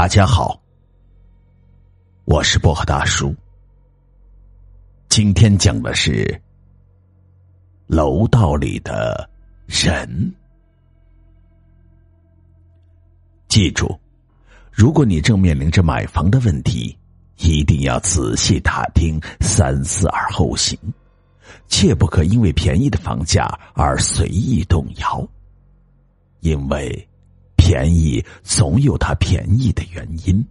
大家好，我是薄荷大叔。今天讲的是楼道里的人。记住，如果你正面临着买房的问题，一定要仔细打听，三思而后行，切不可因为便宜的房价而随意动摇，因为。便宜总有它便宜的原因，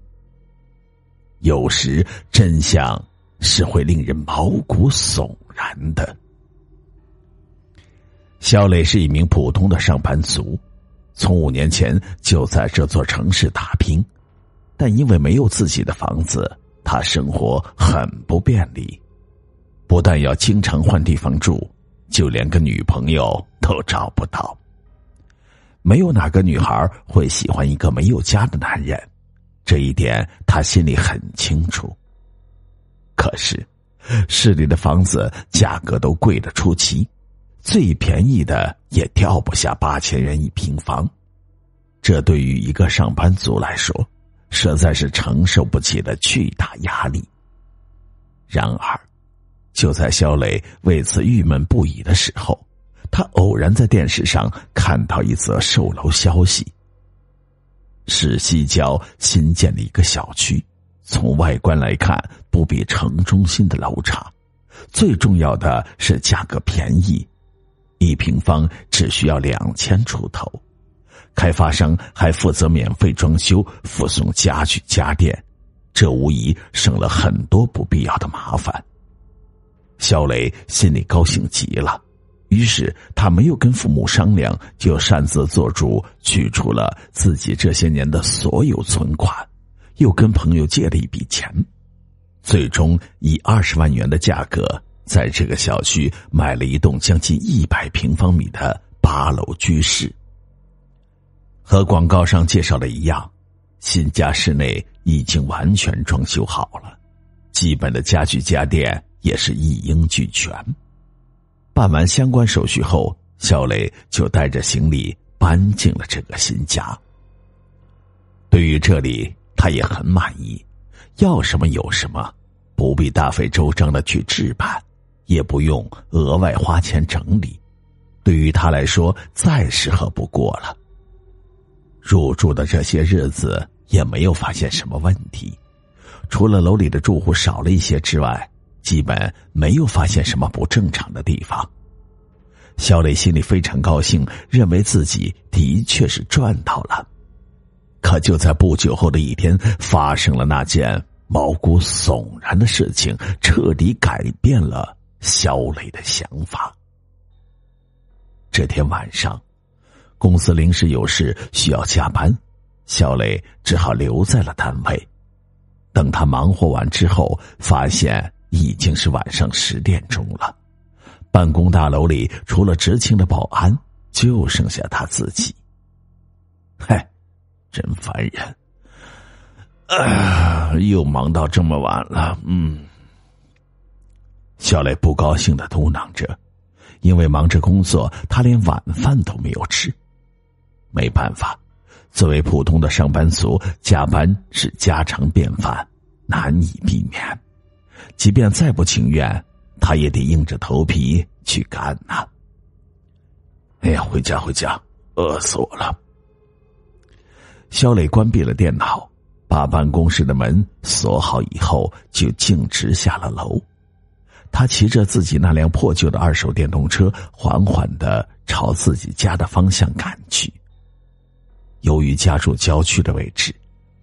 有时真相是会令人毛骨悚然的。肖磊是一名普通的上班族，从五年前就在这座城市打拼，但因为没有自己的房子，他生活很不便利，不但要经常换地方住，就连个女朋友都找不到。没有哪个女孩会喜欢一个没有家的男人，这一点他心里很清楚。可是，市里的房子价格都贵得出奇，最便宜的也掉不下八千元一平方，这对于一个上班族来说，实在是承受不起的巨大压力。然而，就在肖磊为此郁闷不已的时候。他偶然在电视上看到一则售楼消息：是西郊新建的一个小区，从外观来看不比城中心的楼差，最重要的是价格便宜，一平方只需要两千出头，开发商还负责免费装修、附送家具家电，这无疑省了很多不必要的麻烦。肖磊心里高兴极了。于是他没有跟父母商量，就擅自做主取出了自己这些年的所有存款，又跟朋友借了一笔钱，最终以二十万元的价格，在这个小区买了一栋将近一百平方米的八楼居室。和广告上介绍的一样，新家室内已经完全装修好了，基本的家具家电也是一应俱全。办完相关手续后，小磊就带着行李搬进了这个新家。对于这里，他也很满意，要什么有什么，不必大费周章的去置办，也不用额外花钱整理，对于他来说再适合不过了。入住的这些日子也没有发现什么问题，除了楼里的住户少了一些之外。基本没有发现什么不正常的地方，小磊心里非常高兴，认为自己的确是赚到了。可就在不久后的一天，发生了那件毛骨悚然的事情，彻底改变了小磊的想法。这天晚上，公司临时有事需要加班，小磊只好留在了单位。等他忙活完之后，发现。已经是晚上十点钟了，办公大楼里除了执勤的保安，就剩下他自己。嗨，真烦人！啊，又忙到这么晚了。嗯，小磊不高兴的嘟囔着，因为忙着工作，他连晚饭都没有吃。没办法，作为普通的上班族，加班是家常便饭，难以避免。即便再不情愿，他也得硬着头皮去干呐。哎呀，回家回家，饿死我了！肖磊关闭了电脑，把办公室的门锁好以后，就径直下了楼。他骑着自己那辆破旧的二手电动车，缓缓的朝自己家的方向赶去。由于家住郊区的位置，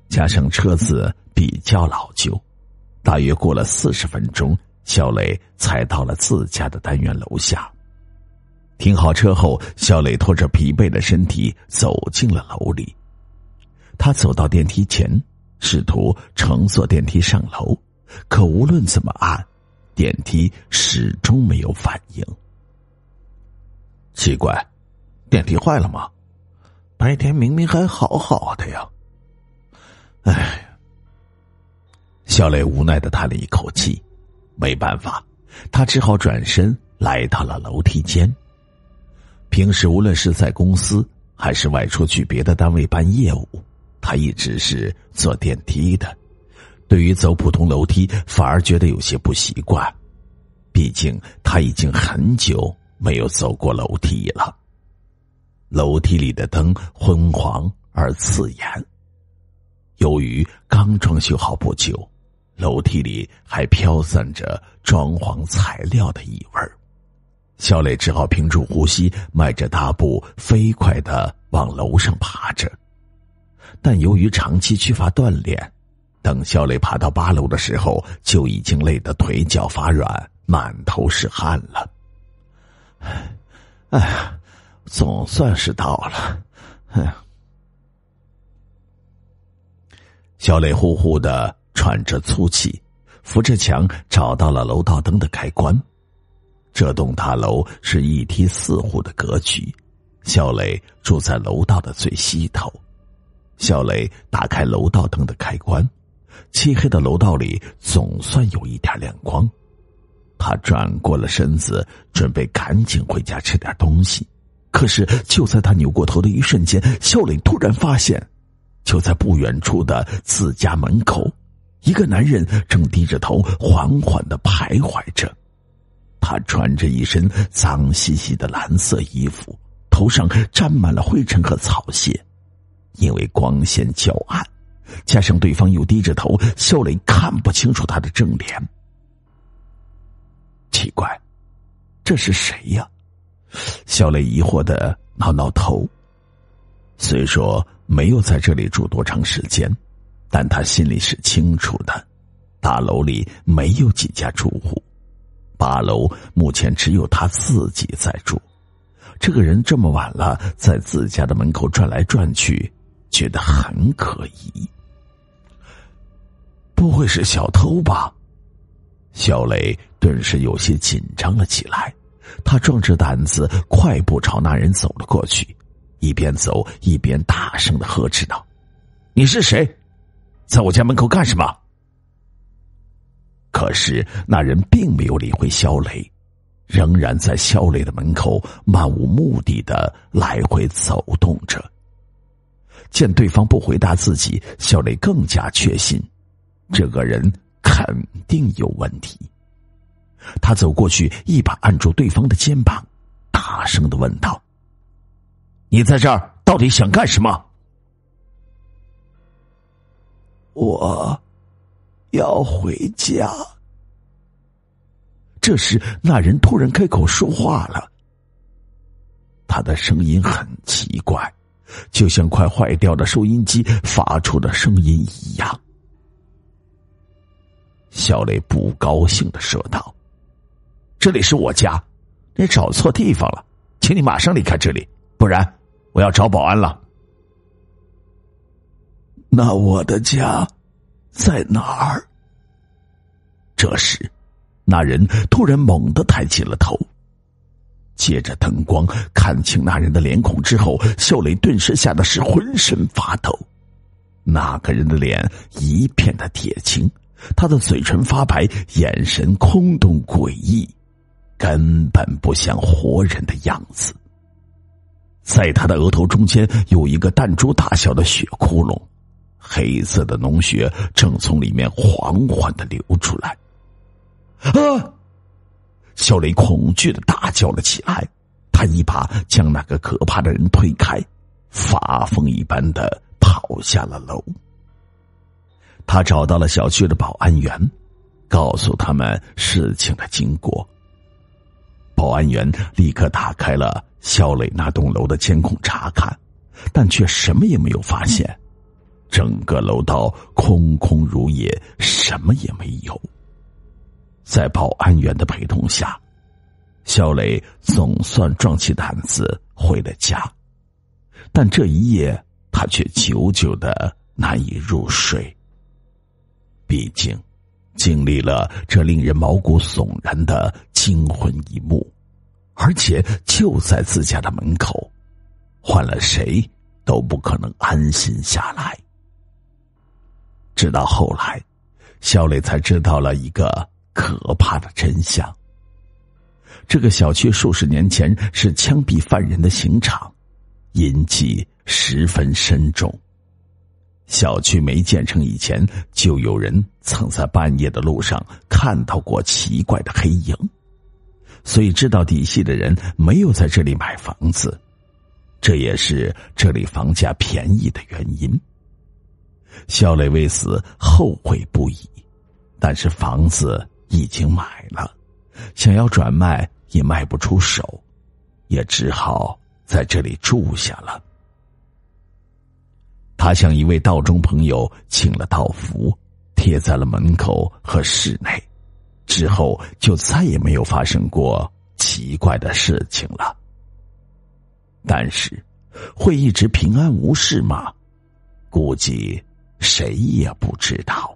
加上车子比较老旧。大约过了四十分钟，小磊才到了自家的单元楼下。停好车后，小磊拖着疲惫的身体走进了楼里。他走到电梯前，试图乘坐电梯上楼，可无论怎么按，电梯始终没有反应。奇怪，电梯坏了吗？白天明明还好好的呀！哎。小磊无奈的叹了一口气，没办法，他只好转身来到了楼梯间。平时无论是在公司还是外出去别的单位办业务，他一直是坐电梯的，对于走普通楼梯反而觉得有些不习惯，毕竟他已经很久没有走过楼梯了。楼梯里的灯昏黄而刺眼，由于刚装修好不久，楼梯里还飘散着装潢材料的异味小磊只好屏住呼吸，迈着大步飞快的往楼上爬着。但由于长期缺乏锻炼，等小磊爬到八楼的时候，就已经累得腿脚发软，满头是汗了。哎呀，总算是到了。哎，小磊呼呼的喘着粗气，扶着墙找到了楼道灯的开关。这栋大楼是一梯四户的格局，小磊住在楼道的最西头。小磊打开楼道灯的开关，漆黑的楼道里总算有一点亮光。他转过了身子，准备赶紧回家吃点东西。可是就在他扭过头的一瞬间，小磊突然发现，就在不远处的自家门口，一个男人正低着头缓缓的徘徊着。他穿着一身脏兮兮的蓝色衣服，头上沾满了灰尘和草屑。因为光线较暗，加上对方又低着头，肖磊看不清楚他的正脸。奇怪，这是谁呀？肖磊疑惑的挠挠头。虽说没有在这里住多长时间，但他心里是清楚的：大楼里没有几家住户，八楼目前只有他自己在住。这个人这么晚了，在自家的门口转来转去。觉得很可疑，不会是小偷吧？小磊顿时有些紧张了起来，他壮着胆子快步朝那人走了过去，一边走一边大声的呵斥道：“你是谁？在我家门口干什么？”可是那人并没有理会肖磊，仍然在肖磊的门口漫无目的的来回走动着。见对方不回答自己，肖雷更加确信，这个人肯定有问题。他走过去，一把按住对方的肩膀，大声的问道：“你在这儿到底想干什么？”“我要回家。”这时，那人突然开口说话了，他的声音很奇怪。就像快坏掉的收音机发出的声音一样，小磊不高兴的说道：“这里是我家，你找错地方了，请你马上离开这里，不然我要找保安了。”那我的家在哪儿？这时，那人突然猛地抬起了头。借着灯光看清那人的脸孔之后，小磊顿时吓得是浑身发抖。那个人的脸一片的铁青，他的嘴唇发白，眼神空洞诡异，根本不像活人的样子。在他的额头中间有一个弹珠大小的血窟窿，黑色的脓血正从里面缓缓的流出来。啊！小雷恐惧的大叫了起来，他一把将那个可怕的人推开，发疯一般的跑下了楼。他找到了小区的保安员，告诉他们事情的经过。保安员立刻打开了肖磊那栋楼的监控查看，但却什么也没有发现，整个楼道空空如也，什么也没有。在保安员的陪同下，肖磊总算壮起胆子回了家，但这一夜他却久久的难以入睡。毕竟，经历了这令人毛骨悚然的惊魂一幕，而且就在自家的门口，换了谁都不可能安心下来。直到后来，小磊才知道了一个。可怕的真相。这个小区数十年前是枪毙犯人的刑场，阴气十分深重。小区没建成以前，就有人曾在半夜的路上看到过奇怪的黑影，所以知道底细的人没有在这里买房子，这也是这里房价便宜的原因。肖磊为此后悔不已，但是房子已经买了，想要转卖也卖不出手，也只好在这里住下了。他向一位道中朋友请了道符，贴在了门口和室内，之后就再也没有发生过奇怪的事情了。但是，会一直平安无事吗？估计谁也不知道。